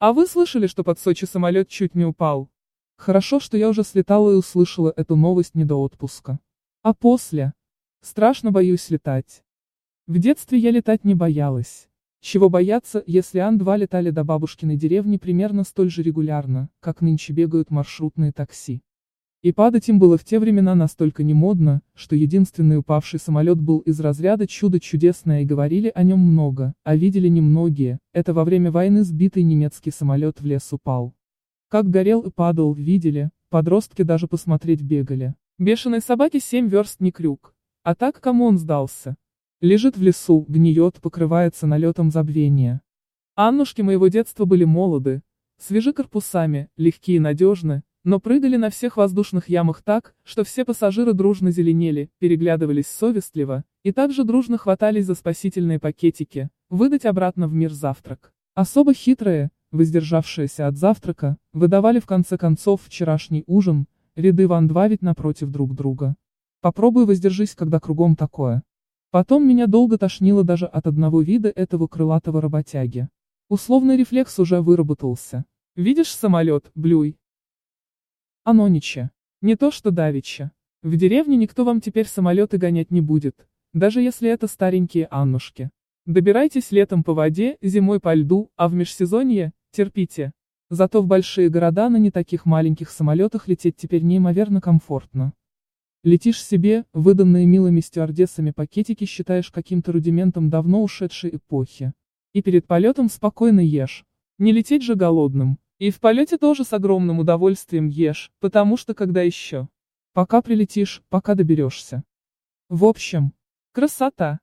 А вы слышали, что под Сочи самолет чуть не упал? Хорошо, что я уже слетала и услышала эту новость не до отпуска. А после? Страшно боюсь летать. В детстве я летать не боялась. Чего бояться, если Ан-2 летали до бабушкиной деревни примерно столь же регулярно, как нынче бегают маршрутные такси. И падать им было в те времена настолько немодно, что единственный упавший самолет был из разряда чудо чудесное и говорили о нем много, а видели немногие, это во время войны сбитый немецкий самолет в лес упал. Как горел и падал, видели, подростки даже посмотреть бегали. Бешеной собаке семь верст не крюк. А так кому он сдался? Лежит в лесу, гниет, покрывается налетом забвения. Аннушки моего детства были молоды, свежи корпусами, легкие и надежны, но прыгали на всех воздушных ямах так, что все пассажиры дружно зеленели, переглядывались совестливо, и также дружно хватались за спасительные пакетики, выдать обратно в мир завтрак. Особо хитрые, воздержавшиеся от завтрака, выдавали в конце концов вчерашний ужин, ряды ван-два ведь напротив друг друга. Попробуй воздержись, когда кругом такое. Потом меня долго тошнило даже от одного вида этого крылатого работяги. Условный рефлекс уже выработался. Видишь самолет, блюй, Анонича. Не то что давича. В деревне никто вам теперь самолеты гонять не будет, даже если это старенькие Аннушки. Добирайтесь летом по воде, зимой по льду, а в межсезонье – терпите. Зато в большие города на не таких маленьких самолетах лететь теперь неимоверно комфортно. Летишь себе, выданные милыми стюардессами пакетики считаешь каким-то рудиментом давно ушедшей эпохи. И перед полетом спокойно ешь. Не лететь же голодным. И в полете тоже с огромным удовольствием ешь, потому что когда еще? Пока прилетишь, пока доберешься. В общем, красота.